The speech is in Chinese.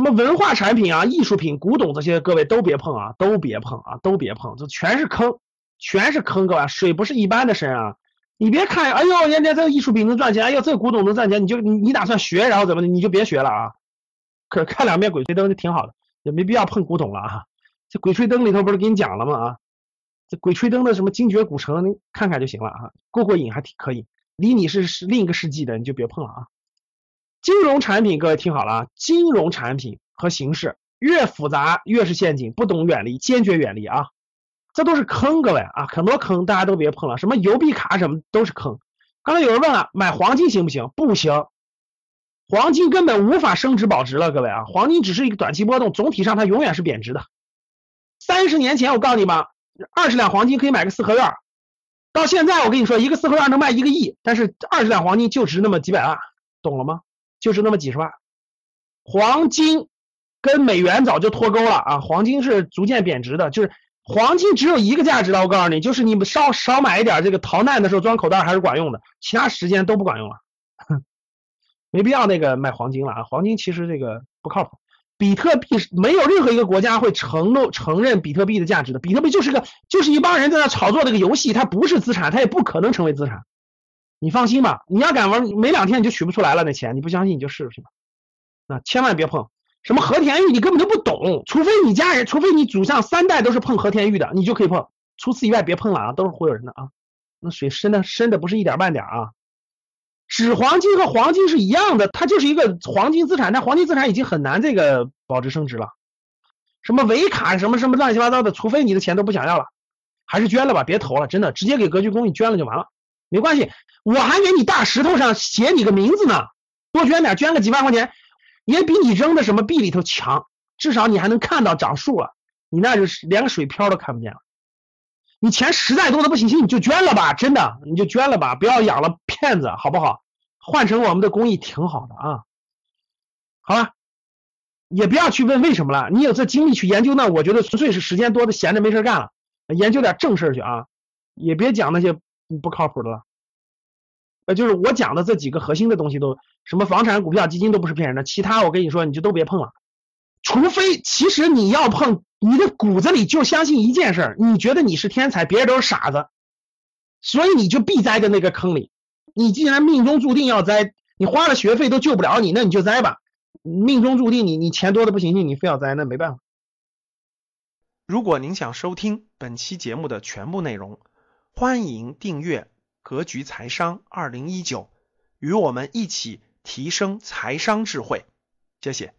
什么文化产品啊、艺术品、古董这些，各位都别碰啊，都别碰啊，都别碰，这全是坑，全是坑，各位，水不是一般的深啊！你别看，哎呦，人家这个艺术品能赚钱，哎呦，这个古董能赚钱，你就你你打算学，然后怎么的，你就别学了啊！可看两遍《鬼吹灯》就挺好的，也没必要碰古董了啊！这《鬼吹灯》里头不是给你讲了吗？啊，这《鬼吹灯》的什么精绝古城，你看看就行了啊，过过瘾还挺可以。离你是是另一个世纪的，你就别碰了啊！金融产品，各位听好了啊！金融产品和形式越复杂越是陷阱，不懂远离，坚决远离啊！这都是坑，各位啊，很多坑，大家都别碰了。什么邮币卡什么都是坑。刚才有人问了，买黄金行不行？不行，黄金根本无法升值保值了，各位啊，黄金只是一个短期波动，总体上它永远是贬值的。三十年前我告诉你吧，二十两黄金可以买个四合院，到现在我跟你说，一个四合院能卖一个亿，但是二十两黄金就值那么几百万，懂了吗？就是那么几十万，黄金跟美元早就脱钩了啊！黄金是逐渐贬值的，就是黄金只有一个价值的，我告诉你，就是你们少少买一点，这个逃难的时候装口袋还是管用的，其他时间都不管用了，没必要那个买黄金了啊！黄金其实这个不靠谱，比特币没有任何一个国家会承诺承认比特币的价值的，比特币就是个就是一帮人在那炒作这个游戏，它不是资产，它也不可能成为资产。你放心吧，你要敢玩，没两天你就取不出来了那钱。你不相信你就试试吧。啊千万别碰什么和田玉，你根本就不懂。除非你家人，除非你祖上三代都是碰和田玉的，你就可以碰。除此以外别碰了啊，都是忽悠人的啊。那水深的深的不是一点半点啊。纸黄金和黄金是一样的，它就是一个黄金资产，但黄金资产已经很难这个保值升值了。什么维卡什么什么乱七八糟的，除非你的钱都不想要了，还是捐了吧，别投了，真的直接给格局公益捐了就完了，没关系。我还给你大石头上写你个名字呢，多捐点，捐个几万块钱，也比你扔的什么币里头强，至少你还能看到长树了。你那就是连个水漂都看不见了。你钱实在多的不行，行你就捐了吧，真的你就捐了吧，不要养了骗子，好不好？换成我们的公益挺好的啊。好了，也不要去问为什么了，你有这精力去研究那，我觉得纯粹是时间多的闲着没事干了，研究点正事去啊，也别讲那些不靠谱的了。呃，就是我讲的这几个核心的东西都，什么房产、股票、基金都不是骗人的，其他我跟你说你就都别碰了，除非其实你要碰，你的骨子里就相信一件事，你觉得你是天才，别人都是傻子，所以你就必栽在那个坑里。你既然命中注定要栽，你花了学费都救不了你，那你就栽吧。命中注定你你钱多的不行行，你非要栽，那没办法。如果您想收听本期节目的全部内容，欢迎订阅。格局财商二零一九，与我们一起提升财商智慧。谢谢。